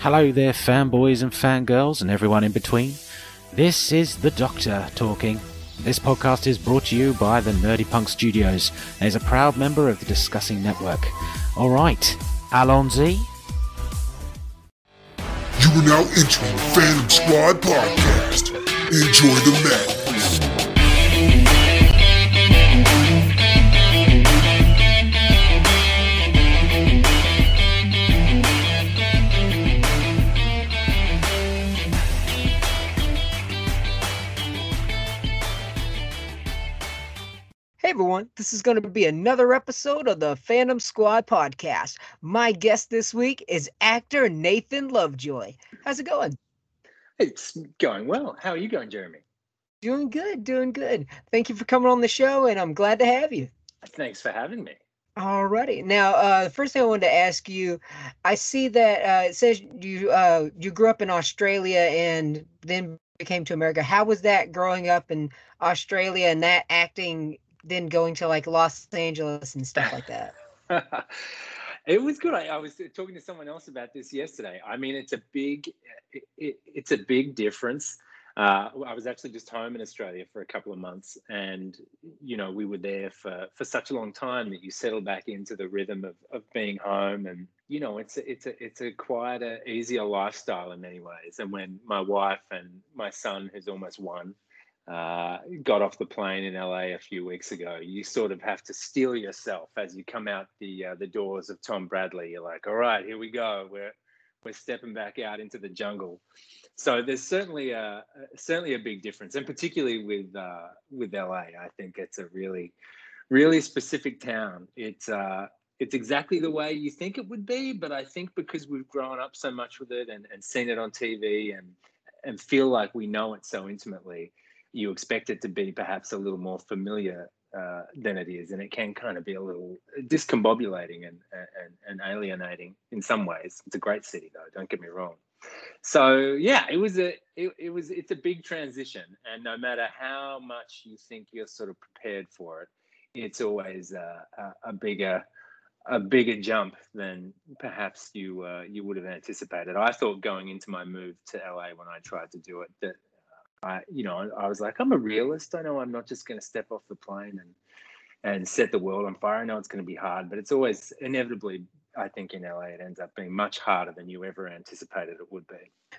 Hello there, fanboys and fangirls, and everyone in between. This is the Doctor talking. This podcast is brought to you by the Nerdy Punk Studios and is a proud member of the Discussing Network. All right, Allons-y. You are now entering the Fandom Squad podcast. Enjoy the madness. Everyone, this is going to be another episode of the Fandom Squad podcast. My guest this week is actor Nathan Lovejoy. How's it going? It's going well. How are you going, Jeremy? Doing good, doing good. Thank you for coming on the show, and I'm glad to have you. Thanks for having me. Alrighty. Now, uh, the first thing I wanted to ask you, I see that uh, it says you uh, you grew up in Australia and then came to America. How was that growing up in Australia and that acting, then going to like Los Angeles and stuff like that? it was good. I, I was talking to someone else about this yesterday. I mean, it's a big, it, it, it's a big difference. Uh, I was actually just home in Australia for a couple of months, and you know we were there for for such a long time that you settle back into the rhythm of of being home, and you know it's a, it's a it's a quieter, easier lifestyle in many ways. And when my wife and my son, who's almost one, uh, got off the plane in LA a few weeks ago, you sort of have to steel yourself as you come out the uh, the doors of Tom Bradley. You're like, all right, here we go. We're we're stepping back out into the jungle. So there's certainly a certainly a big difference, and particularly with uh, with LA, I think it's a really really specific town. It's uh, it's exactly the way you think it would be, but I think because we've grown up so much with it and, and seen it on TV and and feel like we know it so intimately, you expect it to be perhaps a little more familiar uh, than it is, and it can kind of be a little discombobulating and, and and alienating in some ways. It's a great city, though. Don't get me wrong. So yeah, it was a it, it was it's a big transition, and no matter how much you think you're sort of prepared for it, it's always a, a, a bigger a bigger jump than perhaps you uh, you would have anticipated. I thought going into my move to LA when I tried to do it that I, you know, I was like, I'm a realist. I know I'm not just going to step off the plane and and set the world on fire. I know it's going to be hard, but it's always inevitably. I think in LA it ends up being much harder than you ever anticipated it would be.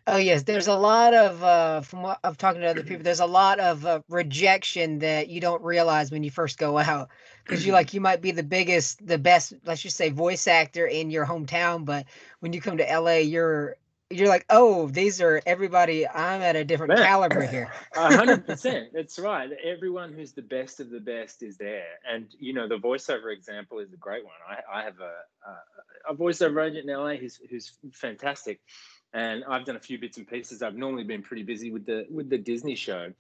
Oh yes, there's a lot of uh, from what I've talking to other people. There's a lot of uh, rejection that you don't realize when you first go out because you like you might be the biggest, the best, let's just say, voice actor in your hometown, but when you come to LA, you're you're like, oh, these are everybody. I'm at a different Man. caliber here. Hundred percent. That's right. Everyone who's the best of the best is there, and you know the voiceover example is a great one. I, I have a, a a voiceover agent in LA who's who's fantastic, and I've done a few bits and pieces. I've normally been pretty busy with the with the Disney show,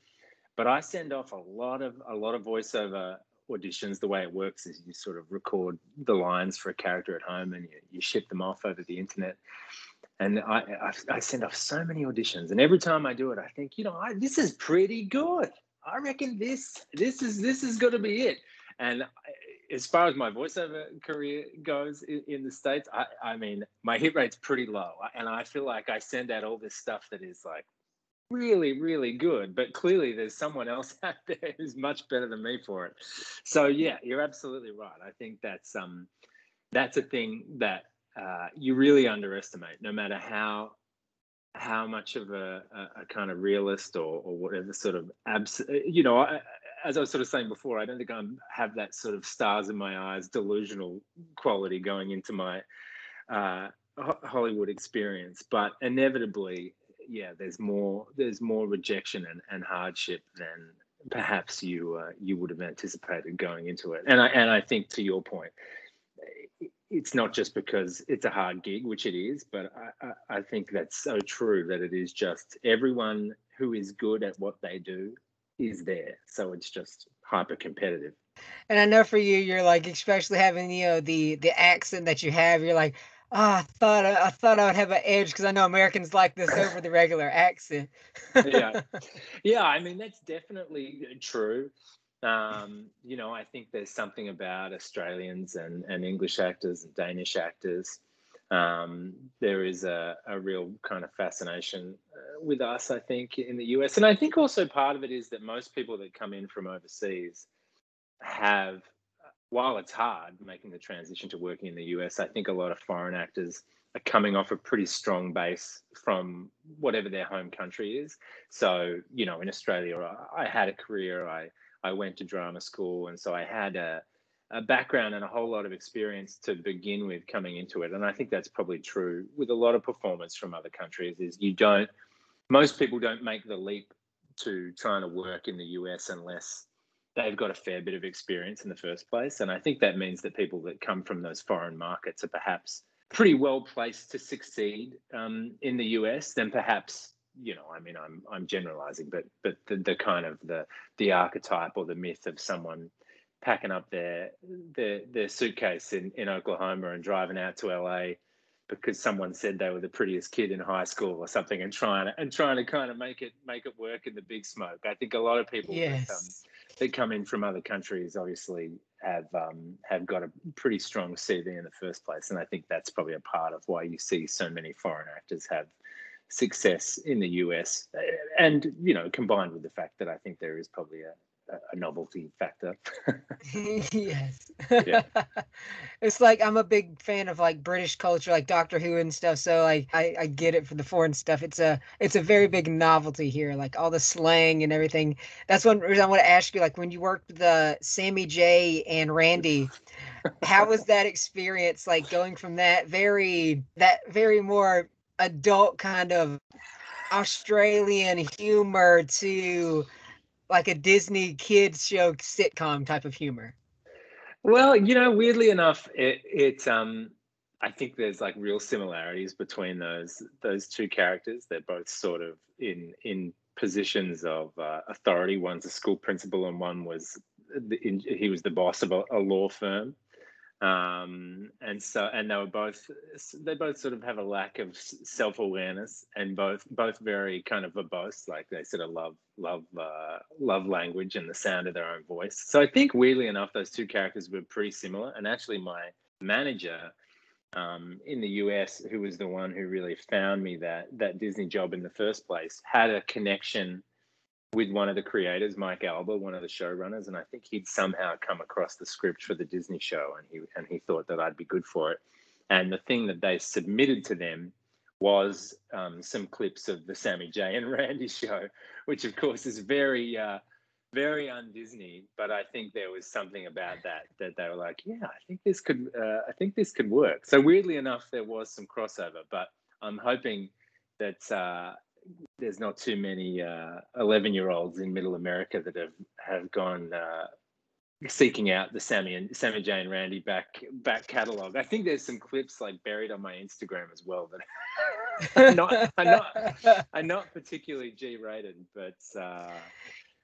but I send off a lot of a lot of voiceover auditions. The way it works is you sort of record the lines for a character at home and you, you ship them off over the internet and I, I, I send off so many auditions, and every time I do it, I think, you know, I, this is pretty good. I reckon this this is this is going to be it. And as far as my voiceover career goes in, in, the states, I, I mean, my hit rate's pretty low, and I feel like I send out all this stuff that is like really really good. But clearly there's someone else out there who's much better than me for it. So yeah you're absolutely right. I think that's um that's a thing that uh, you really underestimate, no matter how how much of a, a, a kind of realist or, or whatever sort of abs. You know, I, as I was sort of saying before, I don't think I have that sort of stars in my eyes, delusional quality going into my uh, Hollywood experience. But inevitably, yeah, there's more there's more rejection and, and hardship than perhaps you uh, you would have anticipated going into it. And I and I think to your point, it's not just because it's a hard gig, which it is, but I, I, I, think that's so true that it is just everyone who is good at what they do is there. So it's just hyper competitive. And I know for you, you're like, especially having you know the the accent that you have, you're like, oh, I thought I, I thought I would have an edge because I know Americans like this over the regular accent. yeah, yeah. I mean, that's definitely uh, true um, you know, I think there's something about Australians and, and English actors and Danish actors um, there is a, a real kind of fascination uh, with us, I think, in the US. And I think also part of it is that most people that come in from overseas have, while it's hard making the transition to working in the US, I think a lot of foreign actors are coming off a pretty strong base from whatever their home country is. So, you know, in Australia, I, I had a career, I, I went to drama school, and so I had a, a background and a whole lot of experience to begin with coming into it. And I think that's probably true with a lot of performers from other countries is you don't, most people don't make the leap to trying to work in the US unless they've got a fair bit of experience in the first place. And I think that means that people that come from those foreign markets are perhaps pretty well placed to succeed um, in the US than perhaps you know i mean i'm i'm generalizing but but the, the kind of the the archetype or the myth of someone packing up their their their suitcase in, in Oklahoma and driving out to LA because someone said they were the prettiest kid in high school or something and trying to and trying to kind of make it make it work in the big smoke. I think a lot of people yes. that, um, that come in from other countries obviously have um, have got a pretty strong CV in the first place, and I think that's probably a part of why you see so many foreign actors have success in the US, uh, and you know, combined with the fact that I think there is probably a, a novelty factor. yes. Yeah. it's like I'm a big fan of like British culture, like Doctor Who and stuff. So like I, I get it for the foreign stuff. It's a it's a very big novelty here, like all the slang and everything. That's one reason I want to ask you, like when you worked with the Sammy J and Randy, how was that experience? Like going from that very that very more adult kind of Australian humor to like a Disney kids show sitcom type of humor? Well, you know, weirdly enough, it, um I think there's like real similarities between those those two characters. They're both sort of in in positions of uh, authority. One's a school principal, and one was the, in, he was the boss of a, a law firm um, and so and they were both they both sort of have a lack of self-awareness and both both very kind of verbose like they sort of love love uh, love language and the sound of their own voice. So i think weirdly enough those two characters were pretty similar. And actually my manager um, in the us who was the one who really found me that that disney job in the first place had a connection with one of the creators, Mike Alber, one of the showrunners, and I think he'd somehow come across the script for the Disney show, and he and he thought that I'd be good for it. And the thing that they submitted to them was um, some clips of the Sammy J and Randy show, which of course is very, uh, very un-Disney. But I think there was something about that that they were like, yeah, I think this could, uh, I think this could work. So weirdly enough, there was some crossover, but I'm hoping that uh, there's not too many 11 uh, year olds in middle America that have, have gone uh, seeking out the Sammy and Sammy J and Randy back back catalog. I think there's some clips like buried on my Instagram as well that are not are not are not particularly G rated, but uh,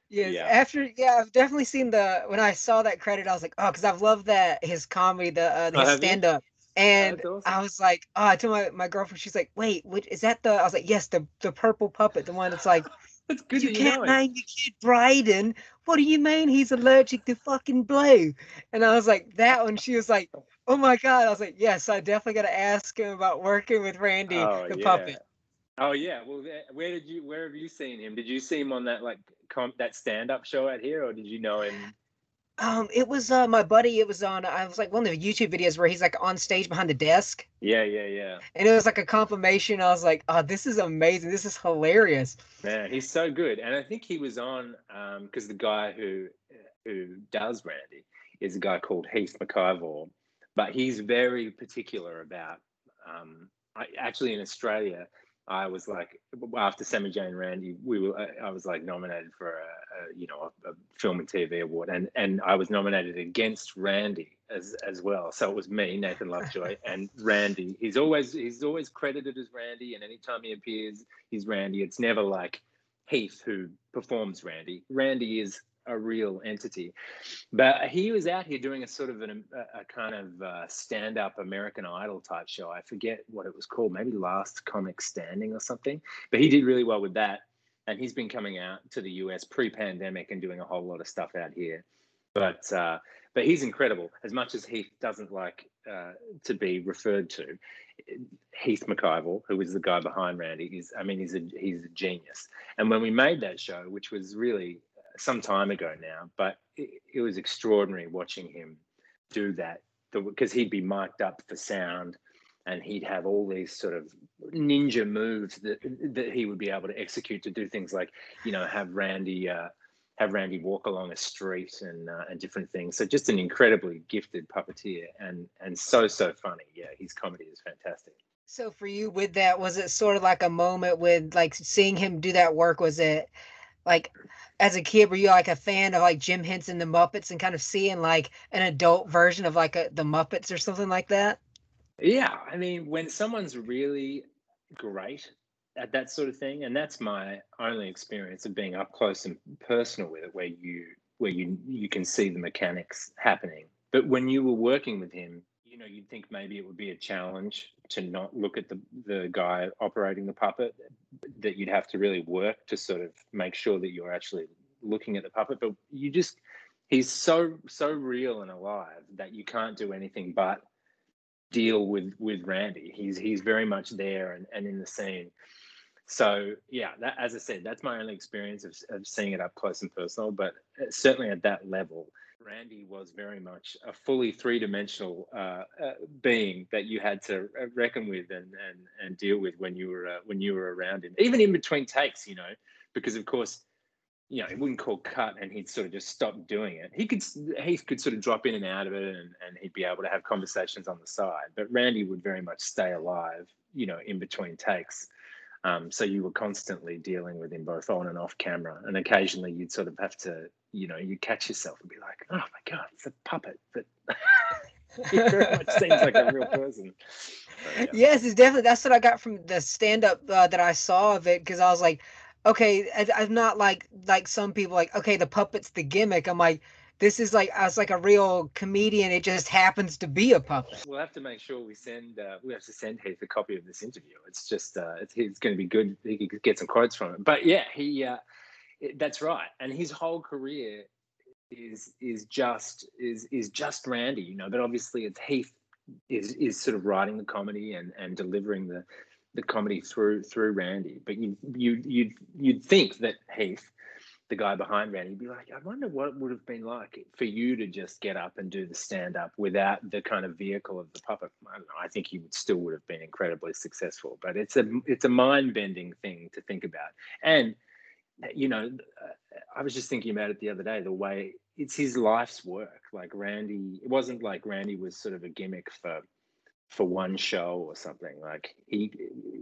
Yes, yeah. after yeah, I've definitely seen the when I saw that credit, I was like, oh, because I've loved that his comedy, the uh, his oh, stand up. And awesome. I was like, oh, I told my, my girlfriend, she's like, wait, what is that the? I was like, yes, the the purple puppet, the one that's like, that's good. You can't name your kid Bryden. What do you mean he's allergic to fucking blue? And I was like, that one. She was like, oh my god. I was like, yes, I definitely got to ask him about working with Randy oh, the yeah. puppet. Oh yeah. Well, where did you? Where have you seen him? Did you see him on that like comp, that stand up show out here, or did you know him? Um, it was uh my buddy. It was on. I was like one of the YouTube videos where he's like on stage behind the desk. Yeah, yeah, yeah. And it was like a confirmation. I was like, oh, this is amazing. This is hilarious. Man, he's so good. And I think he was on um because the guy who who does Randy is a guy called Heath McIvor, but he's very particular about um I, actually in Australia I was like, after Sammy J and Randy, we were, uh, I was like nominated for a, a you know, a, a, film and TV award, and and I was nominated against Randy as as well. So it was me, Nathan Lovejoy, and Randy. He's always he's always credited as Randy, and anytime he appears, he's Randy. It's never like Heath who performs Randy. Randy is a real entity. But he was out here doing a sort of an, a, a kind of uh, stand up American Idol type show. I forget what it was called, maybe Last Comic Standing or something. But he did really well with that. And he's been coming out to the US pre pandemic and doing a whole lot of stuff out here. But uh, but he's incredible. As much as Heath doesn't like uh, to be referred to, Heath McIvor, who is the guy behind Randy, is I mean he's a he's a genius. And when we made that show, which was really some time ago now, but it, it was extraordinary watching him do that because he'd be mic'd up for sound and he'd have all these sort of ninja moves that that he would be able to execute to do things like you know have Randy uh, have Randy walk along a street and uh, and different things. So just an incredibly gifted puppeteer and and so so funny. Yeah, his comedy is fantastic. So for you with that, was it sort of like a moment with like seeing him do that work? Was it like as a kid were you like a fan of like Jim Henson the Muppets and kind of seeing like an adult version of like a, the Muppets or something like that? Yeah, I mean, when someone's really great at that sort of thing, and that's my only experience of being up close and personal with it, where you where you you can see the mechanics happening. But when you were working with him, you know, you'd think maybe it would be a challenge to not look at the the guy operating the puppet, that you'd have to really work to sort of make sure that you're actually looking at the puppet. But you just he's so so real and alive that you can't do anything but deal with with Randy. He's he's very much there and, and in the scene. So yeah, that, as I said, that's my only experience of, of seeing it up close and personal. But uh, certainly at that level, Randy was very much a fully three dimensional uh, uh, being that you had to uh, reckon with and and, and deal with when you were uh, when you were around him, even in between takes, you know, because of course you know, he wouldn't call cut and he'd sort of just stop doing it. He could he could sort of drop in and out of it and, and he'd be able to have conversations on the side. But Randy would very much stay alive, you know, in between takes. Um, so you were constantly dealing with him both on and off camera. And occasionally you'd sort of have to, you know, you catch yourself and be like, oh my God, it's a puppet. But he very much seems like a real person. But, yeah. Yes, it's definitely that's what I got from the stand up uh, that I saw of it because I was like, okay, I, am not like like some people like okay, the puppet's the gimmick. I'm like, this is like as like a real comedian. It just happens to be a puppet. We'll have to make sure we send uh, we have to send Heath a copy of this interview. It's just uh, it's, it's going to be good. He could get some quotes from it. But yeah, he uh, it, that's right. And his whole career is is just is is just Randy. You know, but obviously it's Heath is is sort of writing the comedy and and delivering the the comedy through through Randy. But you you you'd you'd think that Heath, the guy behind Randy, be like, I wonder what it would have been like for you to just get up and do the stand up without the kind of vehicle of the puppet. I don't know. I think he would still would have been incredibly successful. But it's a it's a mind bending thing to think about. And you know, I was just thinking about it the other day. The way it's his life's work. Like Randy, it wasn't like Randy was sort of a gimmick for for one show or something. Like he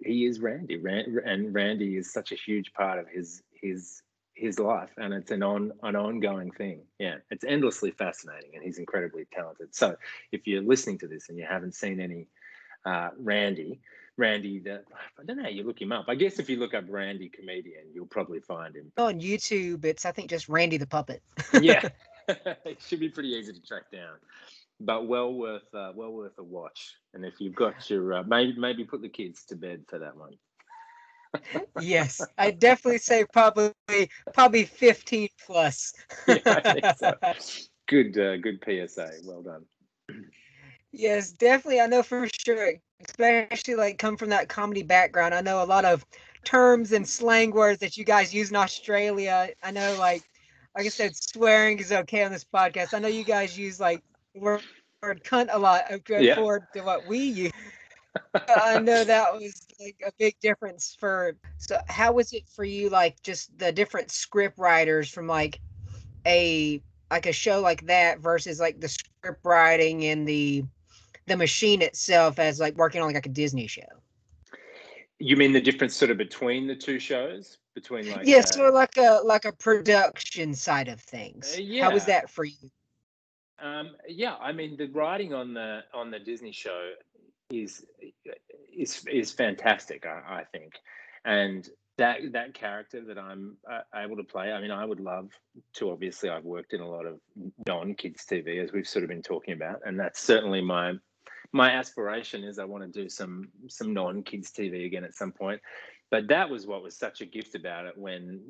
he is Randy, Rand, and Randy is such a huge part of his his his life, and it's an on an ongoing thing. Yeah, it's endlessly fascinating, and he's incredibly talented. So if you're listening to this and you haven't seen any uh, Randy. Randy, the, I don't know how you look him up. I guess if you look up Randy comedian, you'll probably find him. On YouTube, it's I think just Randy the puppet. yeah, it should be pretty easy to track down but well worth uh, well worth a watch. And if you've got your uh, maybe maybe put the kids to bed for that one. Yes, I definitely say probably probably fifteen plus. yeah, so. Good uh, good PSA. Well done. Yes, definitely. I know for sure, especially like come from that comedy background. I know a lot of terms and slang words that you guys use in Australia. I know like like I said, swearing is okay on this podcast. I know you guys use like word, word cunt a lot good yeah. forward to what we use. I know that was like a big difference for. So, how was it for you? Like, just the different script writers from like a like a show like that versus like the script writing and the the machine itself as like working on like a Disney show. You mean the difference sort of between the two shows? Between like yes, yeah, uh, sort of like a like a production side of things. Uh, yeah. How was that for you? Um, yeah, I mean the writing on the on the Disney show is is is fantastic. I, I think, and that that character that I'm uh, able to play. I mean, I would love to. Obviously, I've worked in a lot of non kids TV, as we've sort of been talking about, and that's certainly my my aspiration. Is I want to do some some non kids TV again at some point. But that was what was such a gift about it when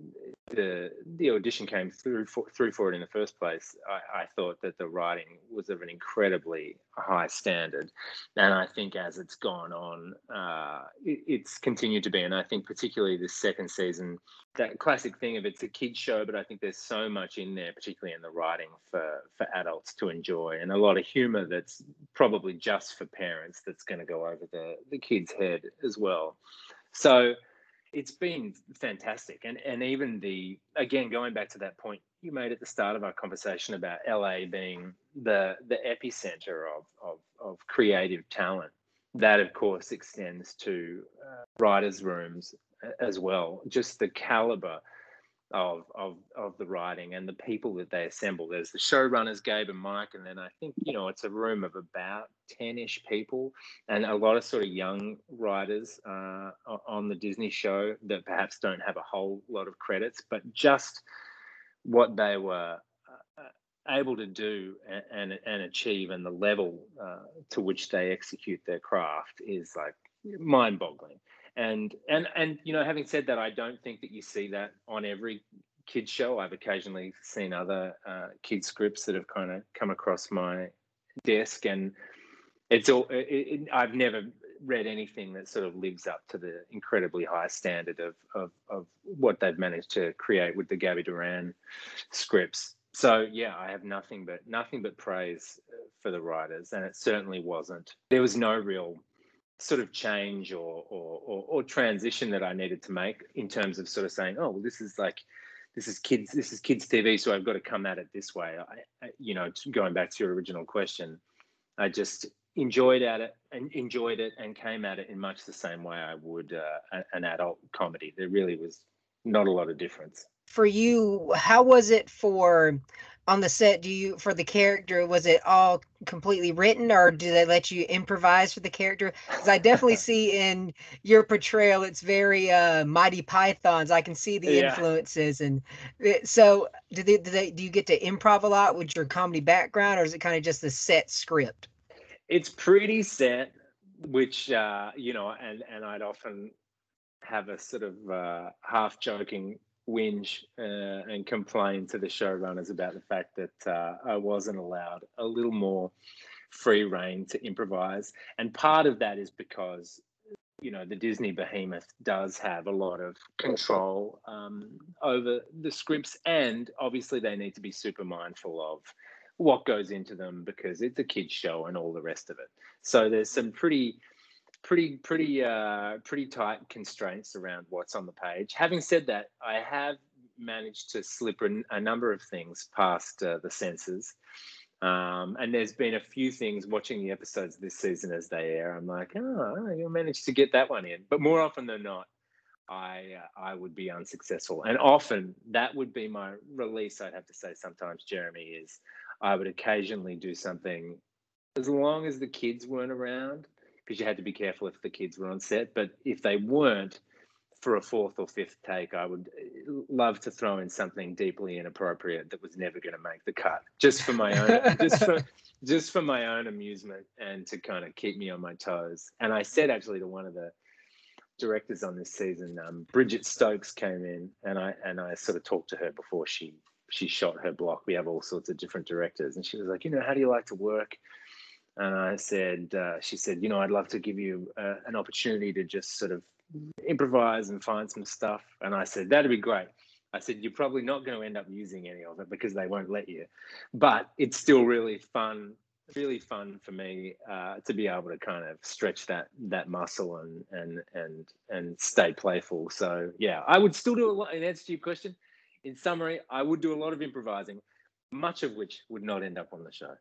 the the audition came through for, through for it in the first place. I, I thought that the writing was of an incredibly high standard, and I think as it's gone on, uh, it, it's continued to be. And I think particularly this second season, that classic thing of it's a kids show, but I think there's so much in there, particularly in the writing for for adults to enjoy, and a lot of humor that's probably just for parents that's going to go over the the kids' head as well. So it's been fantastic. And and even the again going back to that point you made at the start of our conversation about LA being the the epicenter of of, of creative talent. That of course extends to uh, writers' rooms as well. Just the caliber of of of the writing and the people that they assemble. There's the showrunners, Gabe and Mike, and then I think you know it's a room of about ten-ish people, and a lot of sort of young writers uh, on the Disney show that perhaps don't have a whole lot of credits, but just what they were uh, able to do and, and, and achieve, and the level uh, to which they execute their craft is like mind-boggling and and and you know having said that i don't think that you see that on every kids show. I've occasionally seen other uh, kids scripts that have kind of come across my desk and it's all it, it, i've never read anything that sort of lives up to the incredibly high standard of, of of what they've managed to create with the gabby duran scripts. So yeah i have nothing but nothing but praise for the writers and it certainly wasn't. There was no real sort of change or, or, or or transition that I needed to make in terms of sort of saying, oh, well, this is like this is kids this is kids TV, so I've got to come at it this way. I, you know, going back to your original question, I just enjoyed at it and enjoyed it and came at it in much the same way I would uh, an adult comedy. There really was not a lot of difference. For you, how was it for on the set do you for the character was it all completely written or do they let you improvise for the character? Because i definitely see in your portrayal it's very uh Monty Pythons. I can see the yeah. influences and uh, so do they, do they do you get to improv a lot with your comedy background or is it kind of just the set script? It's pretty set which uh you know and and i'd often have a sort of uh half joking whinge uh, and complain to the showrunners about the fact that uh, I wasn't allowed a little more free reign to improvise. And part of that is because, you know, the Disney behemoth does have a lot of control um, over the scripts, and obviously they need to be super mindful of what goes into them because it's a kids show and all the rest of it. So there's some pretty pretty pretty uh, pretty tight constraints around what's on the page. Having said that, I have managed to slip a, a number of things past uh, the censors. Um, and there's been a few things watching the episodes this season as they air. I'm like, oh, you managed to get that one in. But more often than not, I uh, I would be unsuccessful. And often that would be my release. I'd have to say sometimes, Jeremy, is I would occasionally do something as long as the kids weren't around because you had to be careful if the kids were on set. But if they weren't, for a fourth or fifth take, I would uh, love to throw in something deeply inappropriate that was never going to make the cut, just for my own, just for just for my own amusement and to kind of keep me on my toes. And I said actually to one of the directors on this season, um, Bridget Stokes came in, and I and I sort of talked to her before she she shot her block. We have all sorts of different directors, and she was like, you know, how do you like to work? And I said, uh, she said, you know, I'd love to give you uh, an opportunity to just sort of improvise and find some stuff. And I said, that'd be great. I said, you're probably not going to end up using any of it because they won't let you. But it's still really fun, really fun for me uh, to be able to kind of stretch that that muscle and and and and stay playful. So yeah, I would still do a lot. In answer to your question, in summary, I would do a lot of improvising much of which would not end up on the show.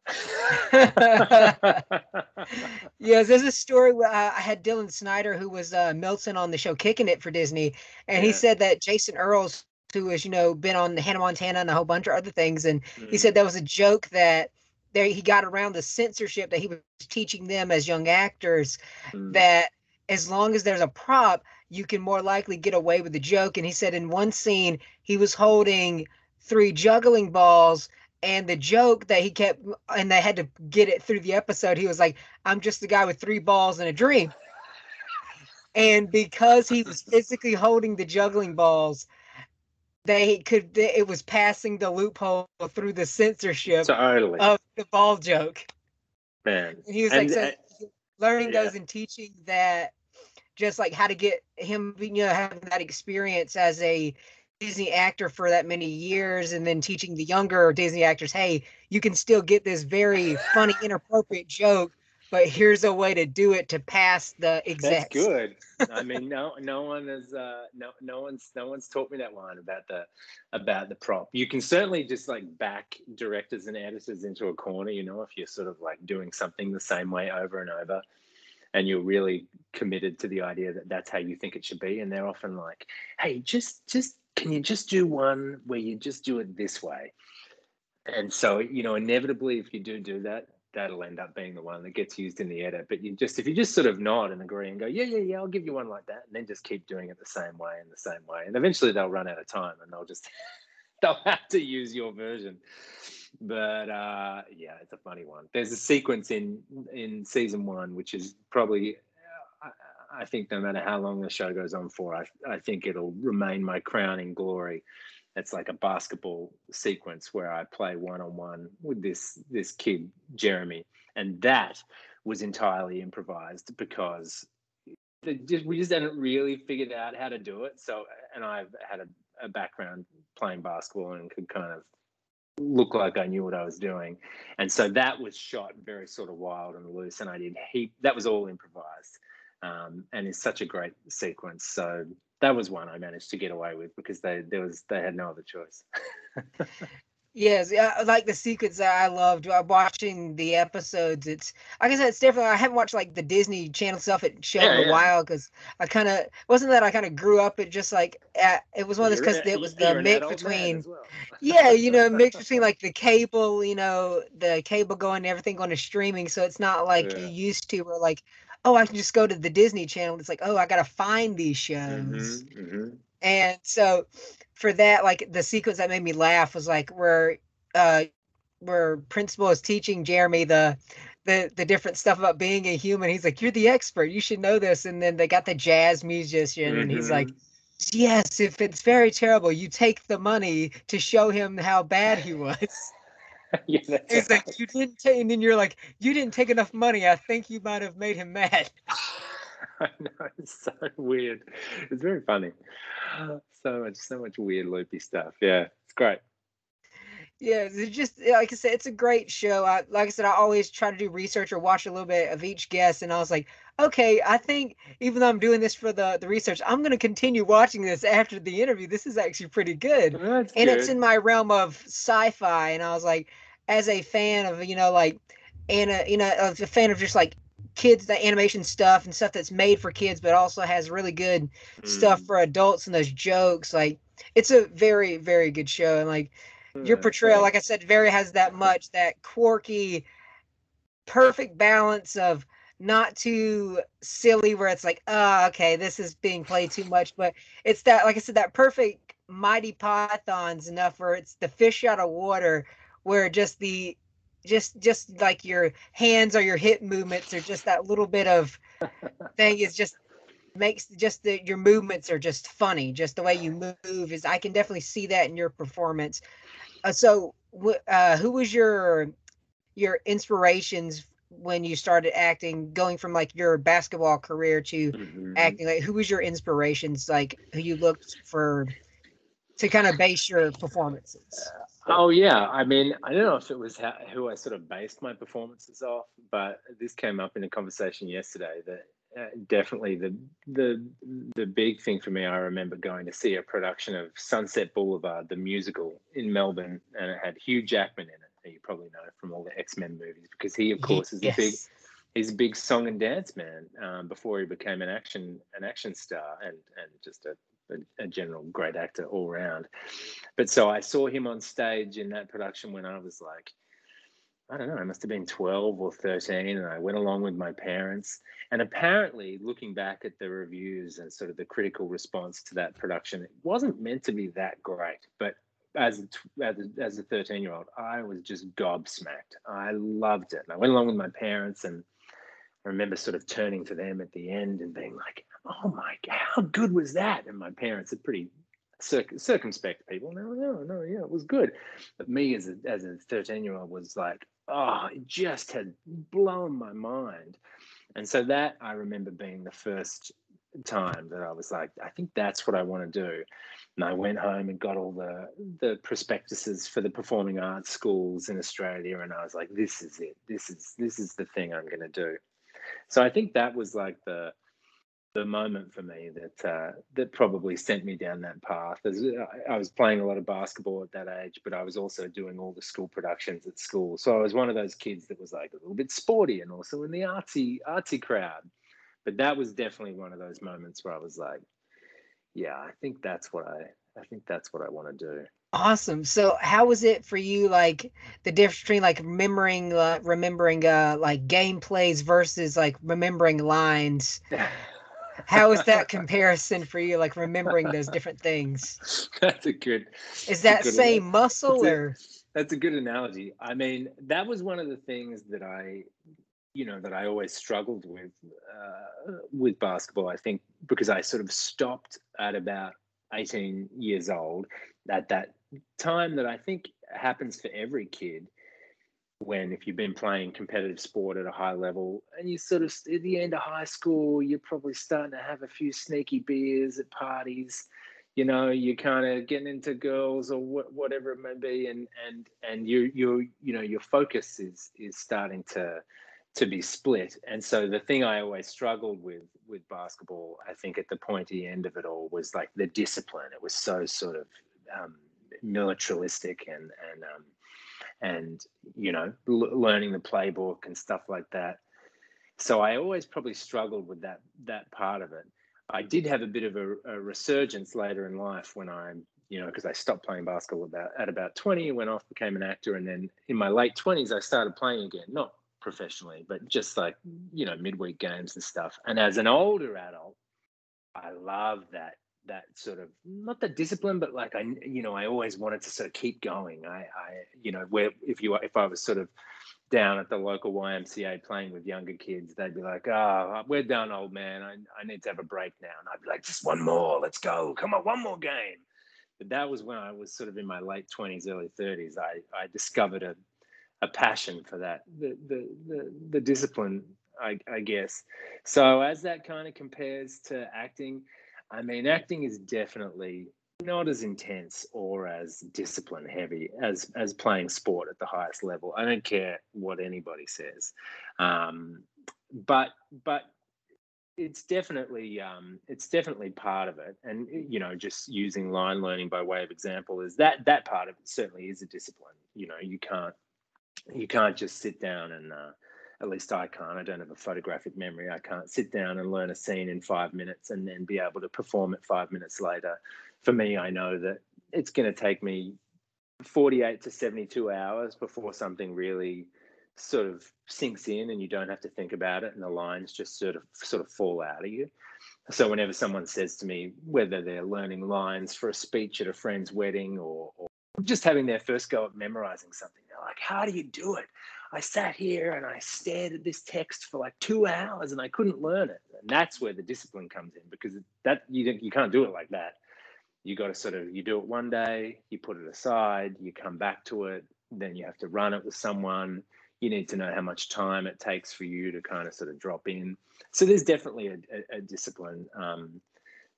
yes, there's a story. Uh, I had Dylan Snyder, who was uh, Milton on the show Kicking It for Disney, and yeah. he said that Jason Earles, who has you know been on Hannah Montana and a whole bunch of other things, and mm. he said that was a joke that there he got around the censorship that he was teaching them as young actors mm. that as long as there's a prop, you can more likely get away with the joke. And he said in one scene he was holding three juggling balls and the joke that he kept and they had to get it through the episode he was like i'm just the guy with three balls and a dream and because he was physically holding the juggling balls, they could it was passing the loophole through the censorship Totally, of the ball joke. man. And he was And, like, so uh, learning yeah. those and teaching that, just like how to get him, you know, having that experience as a Disney actor for that many years, and then teaching the younger Disney actors, hey, you can still get this very funny, inappropriate joke, but here's a way to do it to pass the That's good. I mean, no, no one has, uh, no, no one's, no one's taught me that line about the, about the prop. You can certainly just like back directors and editors into a corner, you know, if you're sort of like doing something the same way over and over, and you're really committed to the idea that that's how you think it should be, and they're often like, hey, just, just, can you just do one where you just do it this way? And so, you know, inevitably, if you do do that, that'll end up being the one that gets used in the edit. But you just, if you just sort of nod and agree and go, yeah, yeah, yeah, I'll give you one like that, and then just keep doing it the same way and the same way, and eventually they'll run out of time and they'll just, they'll have to use your version. But uh, yeah, it's a funny one. There's a sequence in in season one which is probably. I, think no matter how long the show goes on for, I, I think it'll remain my crowning glory it's like a basketball sequence where I play one on one with this this kid Jeremy, and that was entirely improvised because just, we just hadn't really figured out how to do it. So, and I've had a, a background playing basketball and could kind of look like I knew what I was doing, and so that was shot very sort of wild and loose, and I did heap. That was all improvised, um, and it's such a great sequence. So that was one I managed to get away with because they there was they had no other choice. Yes, yeah, like the sequence that I loved uh, watching the episodes. It's like I said, it's different. I haven't watched like the Disney Channel stuff at show Yeah, in a yeah. while because I kind of wasn't that I kind of grew up. It just like at, it was one of those because it was the mix between well. yeah, you know, mix between like the cable, you know, the cable going, everything going to streaming. So it's not like Yeah. you used to, where like, oh, I can just go to the Disney Channel. It's like, oh, I gotta find these shows. Mhm, mhm. And so for that, like the sequence that made me laugh was like where uh where principal is teaching Jeremy the the the different stuff about being a human. He's like, You're the expert, you should know this. And then they got the jazz musician and he's like, Yes, if it's very terrible, you take the money to show him how bad he was. yeah, He's right. like, You didn't take and then you're like, You didn't take enough money. I think you might have made him mad. I know it's so weird. It's very funny. So much, so much weird loopy stuff. Yeah, it's great. Yeah, it's just like I said, it's a great show. I like I said, I always try to do research or watch a little bit of each guest, and I was like, okay, I think even though I'm doing this for the the research, I'm going to continue watching this after the interview. This is actually pretty good, That's and it's in my realm of sci-fi. And I was like, as a fan of you know like, and you know, as a fan of just like kids, the animation stuff and stuff that's made for kids, but also has really good stuff Mm. for adults and those jokes. Like, it's a very very good show, and like your portrayal, thanks. like I said, very has that much that quirky, perfect balance of not too silly where it's like, oh, okay, this is being played too much, but it's that, like I said, that perfect Monty Pythons enough where it's the fish out of water, where just the just just like your hands or your hip movements or just that little bit of thing is just makes just the your movements are just funny. Just the way you move is i can definitely see that in your performance. Uh, so uh who was your your inspirations when you started acting going from like your basketball career to Mhm. acting? Like who was your inspirations like who you looked for to kind of base your performances Oh yeah, I mean, I don't know if it was how, who I sort of based my performances off, but this came up in a conversation yesterday that uh, definitely the the the big thing for me. I remember going to see a production of Sunset Boulevard, the musical in Melbourne, and it had Hugh Jackman in it. That you probably know from all the X Men movies, because he, of course, is a big he's a big song and dance man um, before he became an action an action star and and just a, a, a general great actor all round. But so I saw him on stage in that production when I was like, I don't know, I must have been 12 or 13, and I went along with my parents. And apparently, looking back at the reviews and sort of the critical response to that production, it wasn't meant to be that great. But as a, as a, as a 13 year old, I was just gobsmacked. I loved it. And I went along with my parents and I remember sort of turning to them at the end and being like, "Oh my god, how good was that?" And my parents are pretty circ- circumspect people. No, no, no, yeah, it was good. But me as a as a thirteen year old was like, oh, it just had blown my mind. And so that I remember being the first time that I was like, I think that's what I want to do. And I went home and got all the the prospectuses for the performing arts schools in Australia, and I was like, this is it. This is this is the thing I'm going to do. So I think that was like the the moment for me that uh, that probably sent me down that path. As uh, I was playing a lot of basketball at that age, but I was also doing all the school productions at school. So I was one of those kids that was like a little bit sporty and also in the artsy artsy crowd. But that was definitely one of those moments where I was like, yeah, I think that's what I I think that's what I want to do. Awesome. So how was it for you like the difference between like remembering uh, remembering uh like gameplays versus like remembering lines? How is that comparison for you like remembering those different things? that's a good Is that good same muscle That's a- or That's a good analogy. I mean, that was one of the things that I, you know, that I always struggled with uh, with basketball. I think because I sort of stopped at about 18 years old at that time that I think happens for every kid when if you've been playing competitive sport at a high level and you sort of at the end of high school you're probably starting to have a few sneaky beers at parties you know you're kind of getting into girls or wh- whatever it may be and and and you you you know your focus is is starting to to be split. And so the thing i always struggled with with basketball i think at the pointy end of it all was like the discipline. It was so sort of um, militaristic and and um, and you know l- learning the playbook and stuff like that so i always probably struggled with that that part of it I did have a bit of a, a resurgence later in life when I'm you know, because I stopped playing basketball about at about 20, went off, became an actor, and then in my late 20s I started playing again, not professionally, but just like you know midweek games and stuff. And as an older adult, I love that that sort of not the discipline, but like I, you know, I always wanted to sort of keep going. I, I, you know, where if you if I was sort of down at the local YMCA playing with younger kids, they'd be like, "Oh, we're done, old man. I, I need to have a break now." And I'd be like, "Just one more. Let's go. Come on, one more game." But that was when I was sort of in my late twenties, early thirties. I I discovered a a passion for that, the the the, the discipline, I, I guess. So as that kind of compares to acting, I mean, acting is definitely not as intense or as discipline heavy as as playing sport at the highest level. I don't care what anybody says, um, but but it's definitely um, it's definitely part of it. And you know, just using line learning by way of example is that that part of it certainly is a discipline. You know, you can't you can't just sit down and uh, at least I can't. I don't have a photographic memory. I can't sit down and learn a scene in five minutes and then be able to perform it five minutes later. For me, I know that it's going to take me 48 to 72 hours before something really sort of sinks in and you don't have to think about it and the lines just sort of sort of fall out of you. So whenever someone says to me whether they're learning lines for a speech at a friend's wedding or, or just having their first go at memorizing something, they're like, "How do you do it?" I sat here and I stared at this text for like two hours and I couldn't learn it. And that's where the discipline comes in because that you you can't do it like that. You got to sort of you do it one day, you put it aside, you come back to it, then you have to run it with someone. You need to know how much time it takes for you to kind of sort of drop in. So there's definitely a, a, a discipline um,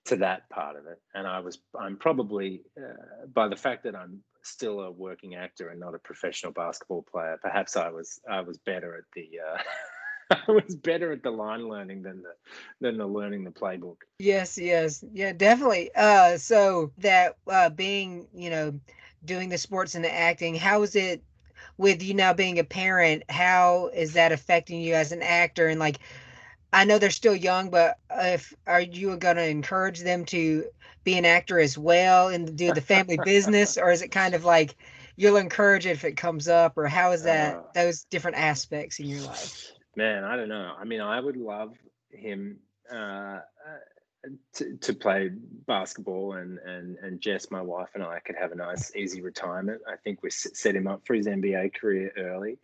to that part of it. And I was I'm probably uh, by the fact that I'm still a working actor and not a professional basketball player. Perhaps I was I was better at the uh, I was better at the line learning than the than the learning the playbook. Yes, yes. Yeah, definitely. Uh so that uh being, you know, doing the sports and the acting, how is it with you now being a parent? How is that affecting you as an actor and like I know they're still young, but if are you going to encourage them to be an actor as well and do the family business or is it kind of like you'll encourage it if it comes up or how is that Uh, those different aspects in your life? Man, I don't know. I mean, I would love him uh, uh, to, to play basketball, and and and Jess, my wife, and I could have a nice, easy retirement. I think we set him up for his NBA career early.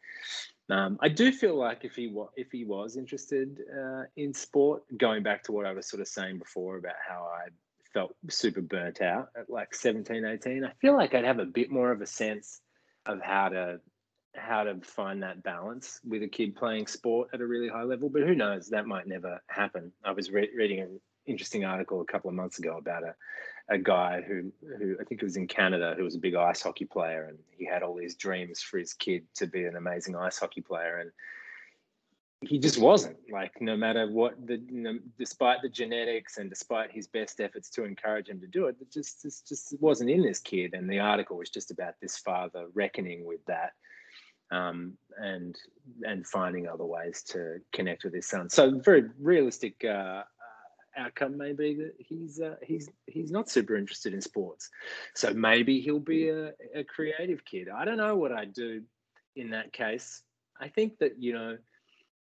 Um, I do feel like if he wa- if he was interested uh, in sport, going back to what I was sort of saying before about how I felt super burnt out at like 17, 18, I feel like I'd have a bit more of a sense of how to how to find that balance with a kid playing sport at a really high level. But who knows? That might never happen. I was re- reading an interesting article a couple of months ago about a a guy who who I think it was in Canada who was a big ice hockey player and he had all these dreams for his kid to be an amazing ice hockey player and he just wasn't. Like no matter what the despite the genetics and despite his best efforts to encourage him to do it it just just just wasn't in this kid and the article was just about this father reckoning with that um, and and finding other ways to connect with his son. So very realistic uh, outcome may be that he's uh, he's he's not super interested in sports. So maybe he'll be a, a creative kid. I don't know what I'd do in that case. I think that you know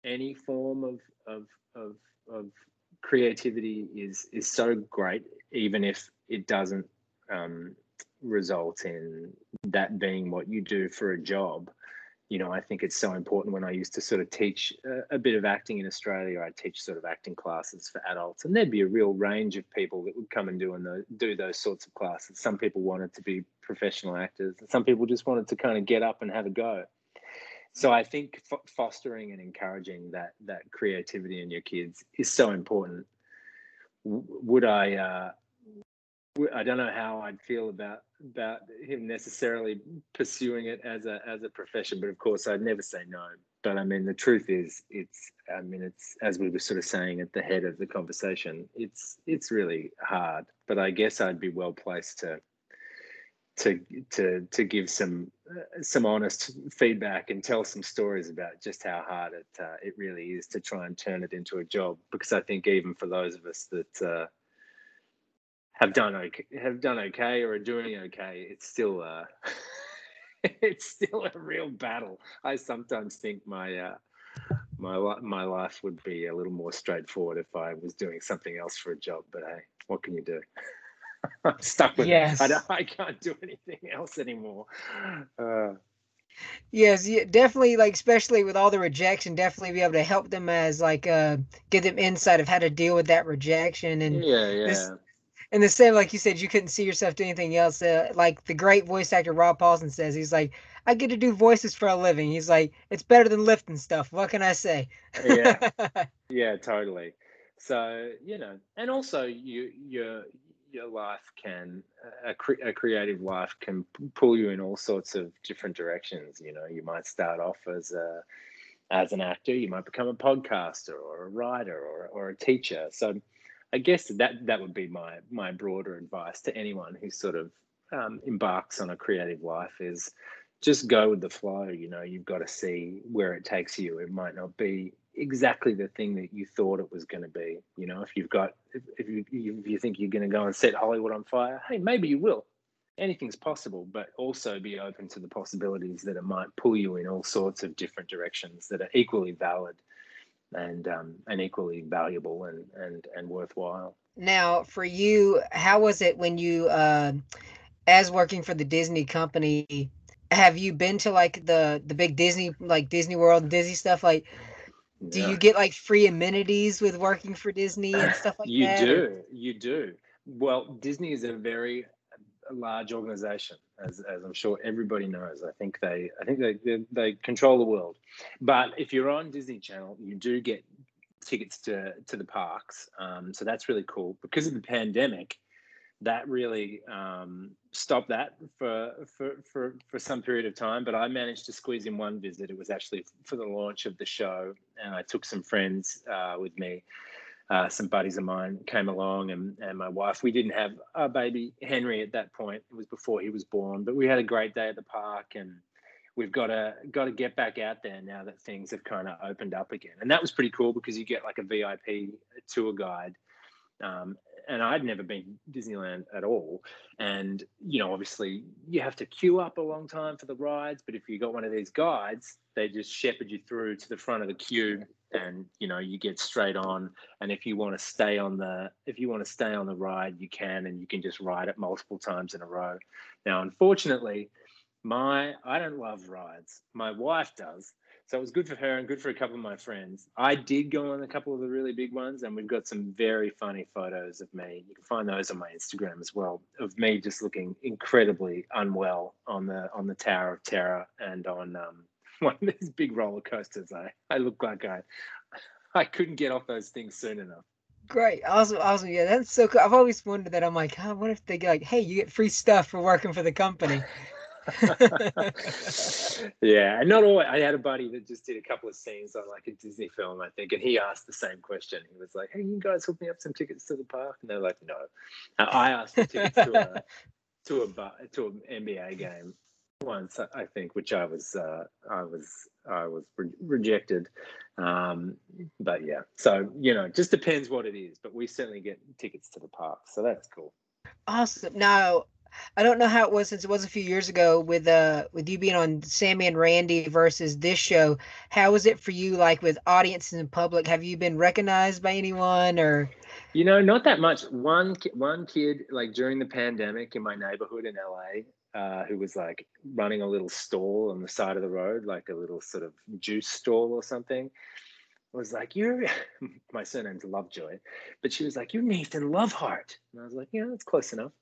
any form of of of, of creativity is is so great, even if it doesn't um, result in that being what you do for a job you know, I think it's so important when I used to sort of teach a, a, bit of acting in Australia. I teach sort of acting classes for adults, and there'd be a real range of people that would come and do and the, do those sorts of classes. Some people wanted to be professional actors, and some people just wanted to kind of get up and have a go. So I think f- fostering and encouraging that that creativity in your kids is so important. W- would I? Uh, I don't know how I'd feel about about him necessarily pursuing it as a as a profession, but of course I'd never say no. But I mean, the truth is, it's I mean, it's as we were sort of saying at the head of the conversation, it's it's really hard. But I guess I'd be well placed to to to to give some uh, some honest feedback and tell some stories about just how hard it uh, it really is to try and turn it into a job. Because I think even for those of us that uh, have done okay have done okay or are doing okay it's still uh it's still a real battle i sometimes think my uh my my life would be a little more straightforward if i was doing something else for a job but hey what can you do i'm stuck with yes. I, I can't do anything else anymore uh, Yes, yeah, definitely. Like especially with all the rejection, definitely be able to help them as like uh give them insight of how to deal with that rejection and yeah, yeah. This, and the same, like you said, you couldn't see yourself doing anything else. Uh, like the great voice actor Rob Paulsen says, he's like, I get to do voices for a living. He's like, it's better than lifting stuff. What can I say? yeah, yeah, totally. So you know, and also you your your life can a, cre- a creative life can pull you in all sorts of different directions. You know, you might start off as a as an actor, you might become a podcaster or a writer or or a teacher. So I guess that that would be my my broader advice to anyone who sort of um, embarks on a creative life is just go with the flow. You know, you've got to see where it takes you. It might not be exactly the thing that you thought it was going to be. You know, if you've got if, if you if you think you're going to go and set Hollywood on fire, hey, maybe you will. Anything's possible, but also be open to the possibilities that it might pull you in all sorts of different directions that are equally valid and um, and equally valuable and and and worthwhile. Now, for you, how was it when you, uh, as working for the Disney company, have you been to like the the big Disney like Disney World Disney stuff? Like, do yeah. you get like free amenities with working for Disney and stuff like you that? You do, you do. Well, Disney is a very a large organization, as, as I'm sure everybody knows. I think they I think they, they, they control the world. But if you're on Disney Channel, you do get tickets to to the parks. Um, so that's really cool. Because of the pandemic, that really um, stopped that for, for for for some period of time. But I managed to squeeze in one visit. It was actually for the launch of the show, and I took some friends uh, with me uh, some buddies of mine came along and, and my wife. We didn't have a baby Henry at that point. It was before he was born, but we had a great day at the park and we've got to got to get back out there now that things have kind of opened up again. And that was pretty cool because you get like a VIP tour guide. Um, and I'd never been Disneyland at all. And you know, obviously, you have to queue up a long time for the rides. But if you got one of these guides, they just shepherd you through to the front of the queue and you know you get straight on and if you want to stay on the if you want to stay on the ride you can and you can just ride it multiple times in a row now unfortunately my i don't love rides my wife does So it was good for her and good for a couple of my friends. I did go on a couple of the really big ones, and we've got some very funny photos of me. You can find those on my Instagram as well, of me just looking incredibly unwell on the on the Tower of Terror and on um, one of these big roller coasters. I I look like I I couldn't get off those things soon enough. Great, awesome, awesome. Yeah, that's so cool. I've always wondered that. I'm like, huh, what if they get like, hey, you get free stuff for working for the company? yeah, and not all. I had a buddy that just did a couple of scenes on like a Disney film, I think, and he asked the same question. He was like, "Hey, you guys hook me up some tickets to the park?" And they're like, "No." Uh, I asked for tickets to a to a to an NBA game once, I think, which I was uh, I was I was re- rejected. Um, but yeah, so you know, it just depends what it is. But we certainly get tickets to the park, so that's cool. Awesome. Now, I don't know how it was since it was a few years ago with uh with you being on Sammy and Randy versus this show. How was it for you, like with audiences in public? Have you been recognized by anyone or? You know, not that much. One one kid, like during the pandemic in my neighborhood in LA, uh, who was like running a little stall on the side of the road, like a little sort of juice stall or something, was like, You're my surname's Lovejoy, but she was like, You're Nathan Loveheart. And I was like, Yeah, that's close enough.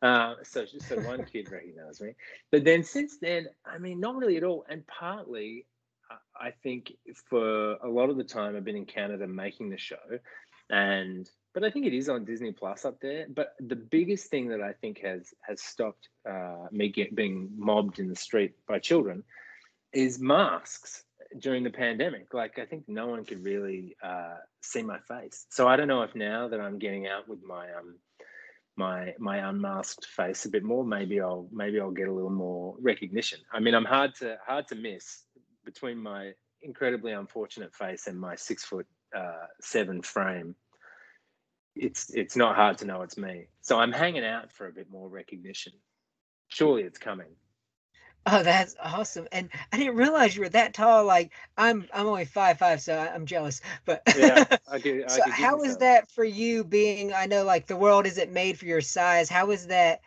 Uh, so, so one kid recognized me. But then since then, I mean, not really at all. And partly, I think for a lot of the time I've been in Canada making the show, and but I think it is on Disney Plus up there. But the biggest thing that I think has has stopped uh, me get, being mobbed in the street by children is masks during the pandemic. Like I think no one could really uh, see my face. So I don't know if now that I'm getting out with my um my my unmasked face a bit more, maybe I'll maybe I'll get a little more recognition. I mean, I'm hard to hard to miss between my incredibly unfortunate face and my six foot uh, seven frame it's it's not hard to know it's me. So I'm hanging out for a bit more recognition. Surely it's coming. Oh, that's awesome! And I didn't realize you were that tall. Like I'm, I'm only five five, so I'm jealous. But yeah, I could, I so how is that for you? Being, I know, like the world isn't made for your size. How is that?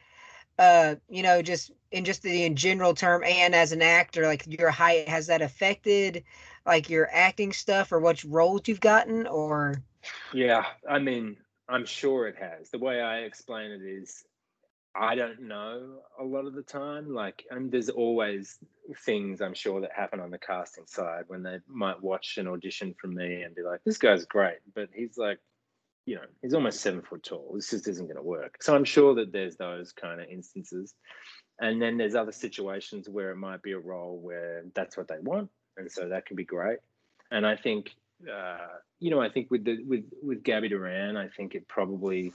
Uh, you know, just in just the in general term, and as an actor, like your height has that affected, like your acting stuff, or what roles you've gotten, or? Yeah, I mean, I'm sure it has. The way I explain it is I don't know a lot of the time. Like, and there's always things I'm sure that happen on the casting side when they might watch an audition from me and be like, this guy's great, but he's like, you know, he's almost seven foot tall. This just isn't going to work. So I'm sure that there's those kind of instances. And then there's other situations where it might be a role where that's what they want. And so that can be great. And I think uh, you know, I think with the with with Gabby Duran, I think it probably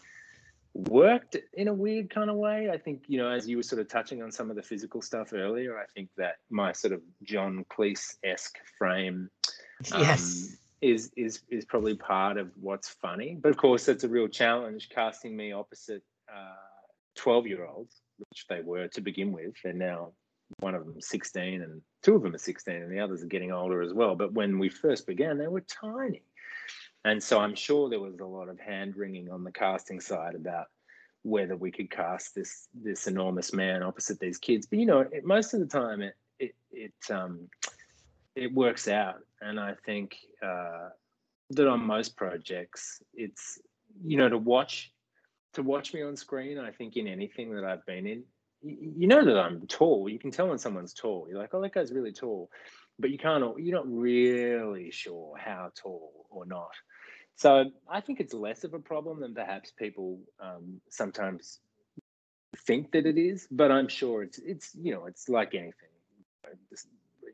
worked in a weird kind of way. I think you know, as you were sort of touching on some of the physical stuff earlier, I think that my sort of John Cleese esque frame, um, yes. Is, is is probably part of what's funny, but of course it's a real challenge casting me opposite twelve uh, year olds, which they were to begin with, and now one of them 16 and two of them are 16 and the others are getting older as well but when we first began they were tiny. And so i'm sure there was a lot of hand wringing on the casting side about whether we could cast this this enormous man opposite these kids. But you know it, most of the time it it it um it works out. And i think uh that on most projects it's you know to watch to watch me on screen i think in anything that i've been in you know that I'm tall. You can tell when someone's tall. You're like, oh, that guy's really tall, but you can't. You're not really sure how tall or not. So I think it's less of a problem than perhaps people um, sometimes think that it is. But I'm sure it's it's you know it's like anything.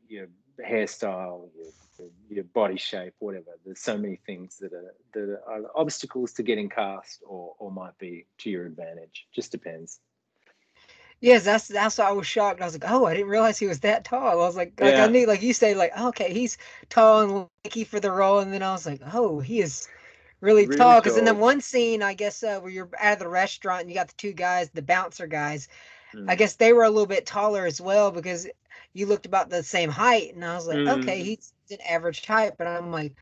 Your hairstyle, your, your body shape, whatever. There's so many things that are that are obstacles to getting cast, or or might be to your advantage. Just depends. Yes, that's that's why I was shocked. I was like, oh, I didn't realize he was that tall. I was like, like yeah. I knew, like you say, like okay, he's tall and lanky for the role, and then I was like, oh, he is really, really tall. Because in the one scene, I guess uh, where you're at the restaurant and you got the two guys, the bouncer guys, mm. I guess they were a little bit taller as well because you looked about the same height, and I was like, mm. okay, he's an average height, but I'm like,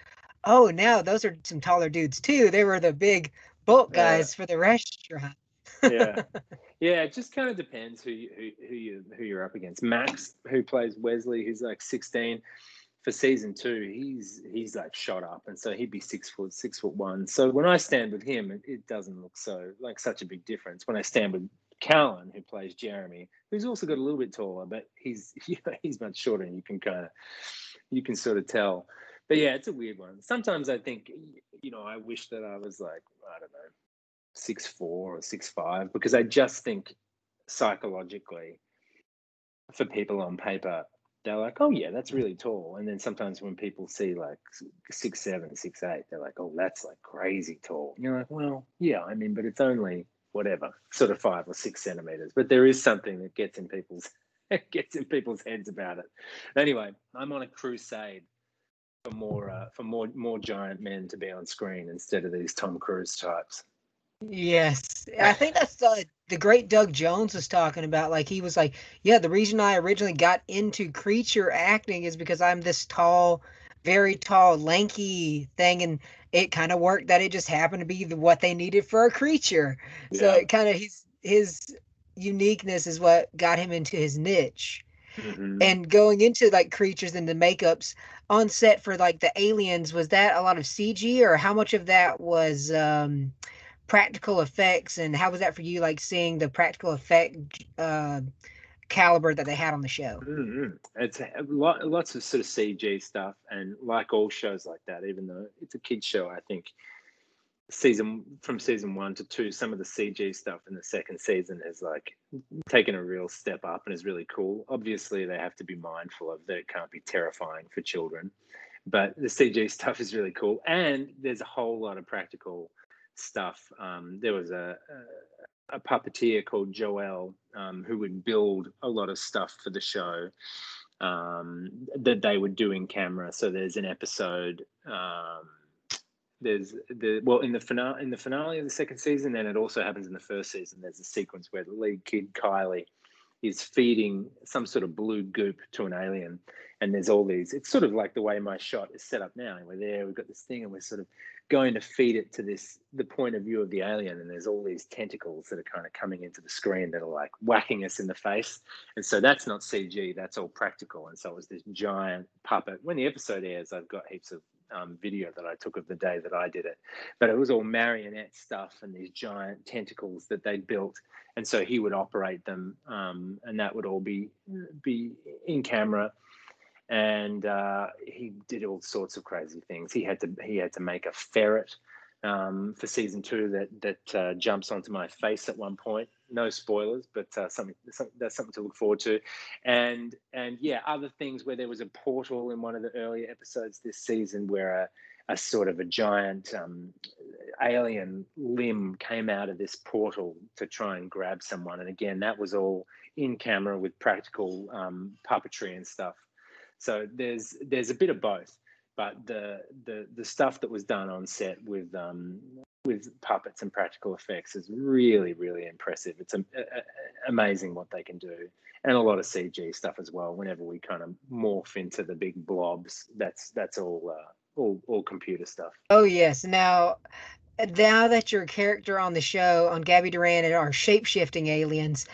oh, now those are some taller dudes too. They were the big bulk guys yeah. for the restaurant. Yeah. Yeah, it just kind of depends who you, who, who you who you're up against. Max, who plays Wesley, who's like 16, for season two, he's he's like shot up, and so he'd be six foot, six foot one. So when I stand with him, it, it doesn't look so like such a big difference. When I stand with Callan, who plays Jeremy, who's also got a little bit taller, but he's you know, he's much shorter, and you can kind of you can sort of tell. But yeah, it's a weird one. Sometimes I think, you know, I wish that I was like I don't know, six four or six five, because I just think psychologically, for people on paper, they're like, oh yeah, that's really tall. And then sometimes when people see like six seven, six eight, they're like, oh, that's like crazy tall. And you're like, well, yeah, I mean, but it's only whatever, sort of five or six centimeters. But there is something that gets in people's gets in people's heads about it. Anyway, I'm on a crusade for more uh, for more more giant men to be on screen instead of these Tom Cruise types. Yes, I think that's uh, the great Doug Jones was talking about. Like he was like, yeah, the reason I originally got into creature acting is because I'm this tall, very tall, lanky thing, and it kind of worked that it just happened to be the, what they needed for a creature. Yeah. So it kind of his his uniqueness is what got him into his niche. Mm-hmm. And going into like creatures and the makeups on set for like the aliens, was that a lot of CG or how much of that was um practical effects and how was that for you like seeing the practical effect uh caliber that they had on the show mm-hmm. it's lot, lots of sort of cg stuff and like all shows like that even though it's a kids show i think season from season one to two some of the cg stuff in the second season has like taken a real step up and is really cool obviously they have to be mindful of that it can't be terrifying for children but the cg stuff is really cool and there's a whole lot of practical stuff. Um, there was a, a, a, puppeteer called Joel um, who would build a lot of stuff for the show um, that they would do in camera. So there's an episode. Um, there's the well in the finale in the finale of the second season, and it also happens in the first season. There's a sequence where the lead kid Kylie is feeding some sort of blue goop to an alien, and there's all these. It's sort of like the way my shot is set up now. We're there, we've got this thing, and we're sort of going to feed it to this the point of view of the alien and there's all these tentacles that are kind of coming into the screen that are like whacking us in the face and so that's not cg that's all practical and so it was this giant puppet when the episode airs i've got heaps of um, video that i took of the day that i did it. But it was all marionette stuff and these giant tentacles that they'd built. And so he would operate them um, and that would all be be in camera. And uh, he did all sorts of crazy things. He had to he had to make a ferret um, for season two that that uh, jumps onto my face at one point. No spoilers, but uh, something, something that's something to look forward to. And and yeah, other things where there was a portal in one of the earlier episodes this season where a, a sort of a giant um, alien limb came out of this portal to try and grab someone. And again, that was all in camera with practical um, puppetry and stuff. So there's there's a bit of both, but the the the stuff that was done on set with um, with puppets and practical effects is really really impressive. It's a, a, amazing what they can do, and a lot of CG stuff as well. Whenever we kind of morph into the big blobs, that's that's all uh, all all computer stuff. Oh yes, now now that your character on the show on Gabby Duran and are shape shifting aliens,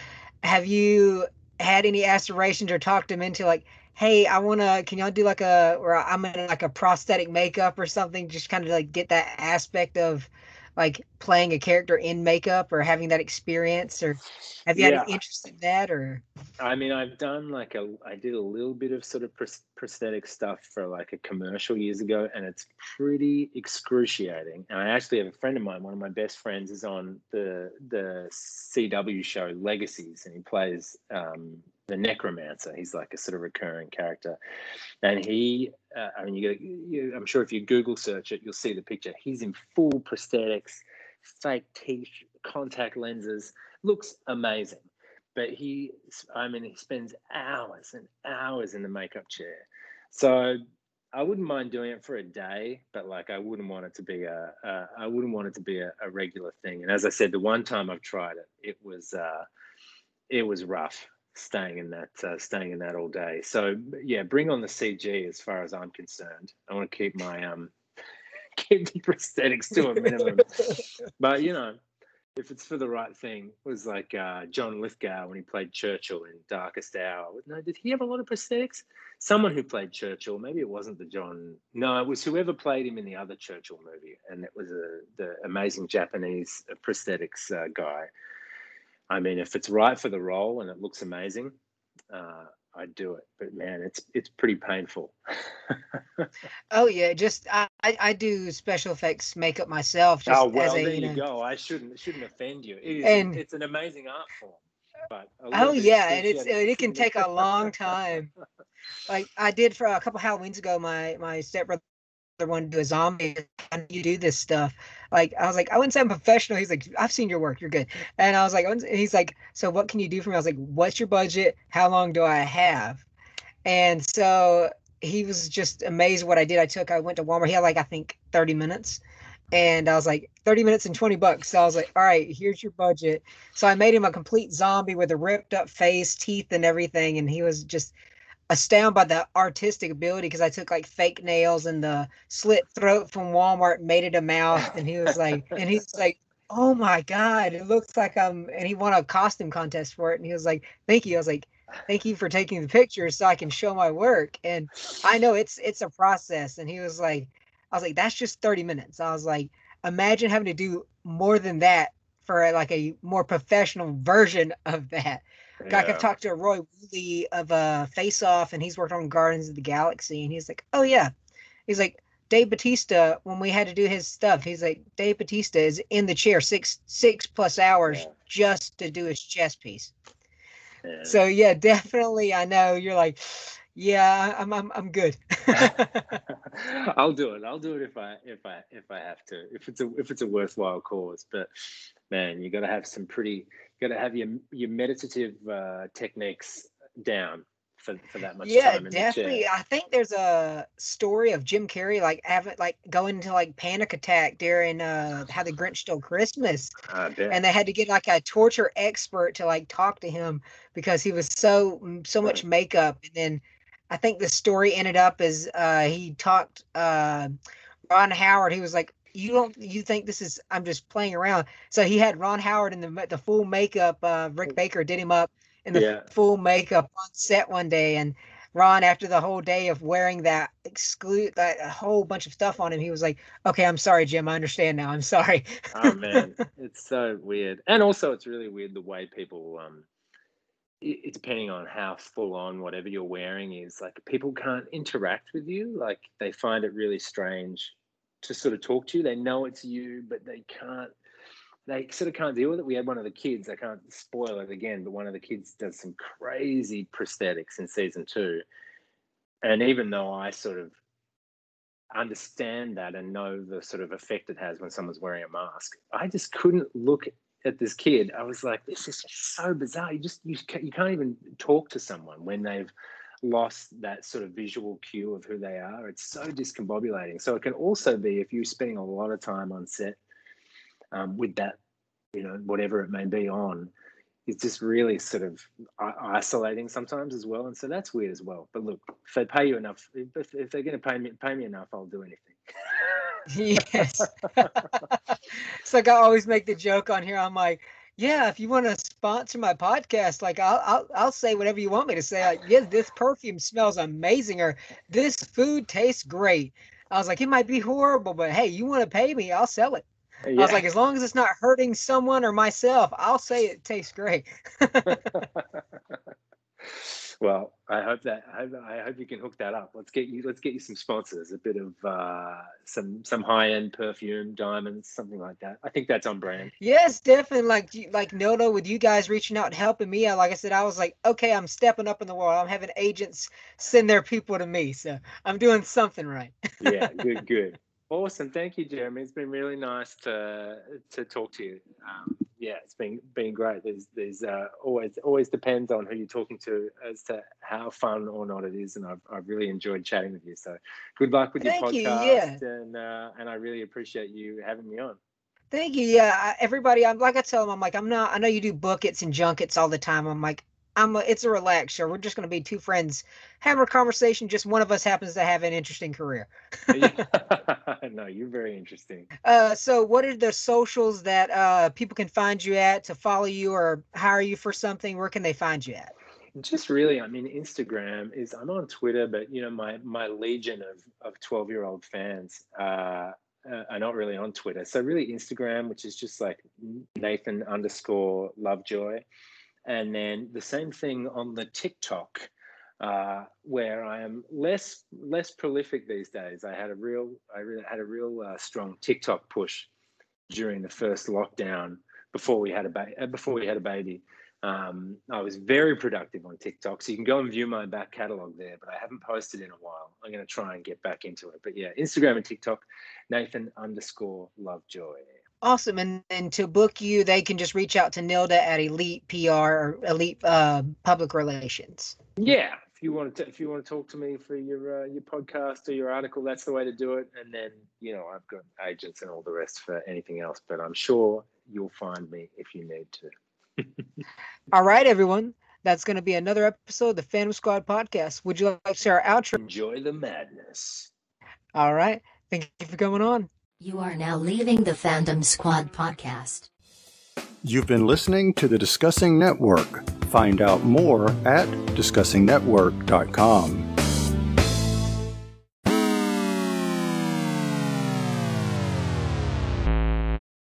have you had any aspirations or talked them into like, hey, I want to, can y'all do like a, or I'm in like a prosthetic makeup or something, just kind of like get that aspect of like playing a character in makeup or having that experience or have you yeah. had any interest in that or i mean i've done like a i did a little bit of sort of prosthetic stuff for like a commercial years ago and it's pretty excruciating and i actually have a friend of mine one of my best friends is on the the cw show legacies and he plays um, the necromancer. He's like a sort of recurring character, and he. Uh, I mean, you, get, you, I'm sure if you Google search it, you'll see the picture. He's in full prosthetics, fake teeth, contact lenses. Looks amazing, but he. I mean, he spends hours and hours in the makeup chair. So I wouldn't mind doing it for a day, but like I wouldn't want it to be a. I wouldn't want it to be a, a, regular thing. And as I said, the one time I've tried it, it was. Uh, it was rough staying in that uh, staying in that all day. So yeah, bring on the CG as far as I'm concerned. I want to keep my um keep the prosthetics to a minimum. but you know, if it's for the right thing, it was like uh, John Lithgow when he played Churchill in Darkest Hour. No, did he have a lot of prosthetics? Someone who played Churchill, maybe it wasn't the John. No, it was whoever played him in the other Churchill movie, and it was a, the amazing Japanese prosthetics uh, guy. I mean, if it's right for the role and it looks amazing, uh, I'd do it. But man, it's it's pretty painful. oh yeah, just I, I do special effects makeup myself. Just oh well, as a, there you know, go. I shouldn't shouldn't offend you. It is, And- it's an amazing art form. But Oh yeah, and it's it can take a long time. Like I did for a couple of Halloweens ago. My my stepbrother wanted to do a zombie. And you do this stuff? Like I was like, I wouldn't say I'm professional. He's like, I've seen your work. You're good. And I was like, "I he's like, so what can you do for me? I was like, what's your budget? How long do I have? And so he was just amazed what I did. I took, I went to Walmart. He had like I think 30 minutes. And I was like, 30 minutes and 20 bucks. So I was like, all right, here's your budget. So I made him a complete zombie with a ripped up face, teeth, and everything. And he was just astounded by the artistic ability because I took like fake nails and the slit throat from Walmart, and made it a mouth. And he was like, and he's like, oh my God, it looks like I'm, and he won a costume contest for it. And he was like, thank you. I was like, thank you for taking the pictures so I can show my work. And I know it's, it's a process. And he was like, I was like, that's just 30 minutes. I was like, imagine having to do more than that for like a more professional version of that. Yeah. I've talked to Roy Wooley of uh, Face Off, and he's worked on Guardians of the Galaxy, and he's like, "Oh yeah," he's like, Dave Batista. When we had to do his stuff, he's like, Dave Batista is in the chair six six plus hours Yeah. just to do his chess piece. Yeah. So yeah, definitely. I know you're like, yeah, I'm I'm I'm good. I'll do it. I'll do it if I if I if I have to. If it's a if it's a worthwhile cause. But man, you got to have some pretty. Got to have your your meditative uh, techniques down for for that much yeah, definitely. I think there's a story of Jim Carrey like having like going into like panic attack during uh how the Grinch stole Christmas. And they had to get like a torture expert to like talk to him because he was so mm, so much makeup and then i think the story ended up as uh he talked uh ron howard he was like you don't you think this is i'm just playing around so he had ron howard in the the full makeup uh rick baker did him up in the Yeah. full makeup on set one day and ron after the whole day of wearing that exclude that a whole bunch of stuff on him he was like okay i'm sorry jim i understand now i'm sorry oh man, it's so weird. And also, it's really weird the way people. Um, it, it- depending on how full on whatever you're wearing is, like people can't interact with you. Like they find it really strange to sort of talk to you. They know it's you, but they can't. They sort of can't deal with it. We had one of the kids. I can't spoil it again, but one of the kids does some crazy prosthetics in season two. And even though I sort of understand that and know the sort of effect it has when someone's wearing a mask. I just couldn't look at this kid. I was like, this is so bizarre. You just you can't, you can't even talk to someone when they've lost that sort of visual cue of who they are. It's so discombobulating. So it can also be if you're spending a lot of time on set um, with that, you know, whatever it may be on. It's just really sort of isolating sometimes as well, and so that's weird as well. But look, if they pay you enough, if, if they're going to pay me pay me enough, I'll do anything. Yes. it's like I always make the joke on here. I'm like, yeah, if you want to sponsor my podcast, like I'll I'll I'll say whatever you want me to say. Like, yeah, this perfume smells amazing, or this food tastes great. I was like, it might be horrible, but hey, you want to pay me, I'll sell it. I was like, as long as it's not hurting someone or myself, I'll say it tastes great. well, I hope that I hope, I hope you can hook that up. Let's get you let's get you some sponsors, a bit of uh, some some high end perfume, diamonds, something like that. I think that's on brand. Yes, definitely. Like like Noto with you guys reaching out and helping me out. Like I said, I was like, okay, I'm stepping up in the world. I'm having agents send their people to me, so I'm doing something right. Yeah, good, good. Awesome. Thank you, Jeremy. It's been really nice to to talk to you. Um, yeah, it's been been great. There's there's uh, always always depends on who you're talking to as to how fun or not it is, and I've I've really enjoyed chatting with you. So good luck with Thank your you, podcast, yeah. and uh, and I really appreciate you having me on. Thank you. Yeah, everybody. I'm like I tell them, I'm like, I'm not. I know you do bookets and junkets all the time. I'm like, I'm a, it's a relaxed show. We're just going to be two friends having a conversation. Just one of us happens to have an interesting career. no, you're very interesting. Uh, so what are the socials that uh, people can find you at to follow you or hire you for something? Where can they find you at? Just really, I mean, Instagram is. I'm on Twitter, but you know, my my legion of of 12 year old fans uh, uh, are not really on Twitter. So really, Instagram, which is just like Nathan underscore Lovejoy and then the same thing on the TikTok, uh, where I am less less prolific these days. I had a real I really had a real uh, strong TikTok push during the first lockdown before we had a ba- uh, before we had a baby. Um, I was very productive on TikTok, so you can go and view my back catalog there. But I haven't posted in a while. I'm going to try and get back into it. But yeah, Instagram and TikTok, Nathan underscore Lovejoy. Awesome. And and to book you, they can just reach out to Nilda at Elite PR or Elite uh, Public Relations. Yeah, if you want to, if you want to talk to me for your uh, your podcast or your article, that's the way to do it. And then you know I've got agents and all the rest for anything else. But I'm sure you'll find me if you need to. all right, everyone. That's going to be another episode of the Fandom Squad podcast. Would you like to share our outro? Enjoy the madness. All right. Thank you for coming on. You are now leaving the Fandom Squad podcast. You've been listening to the Discussing Network. Find out more at discussingnetwork.com.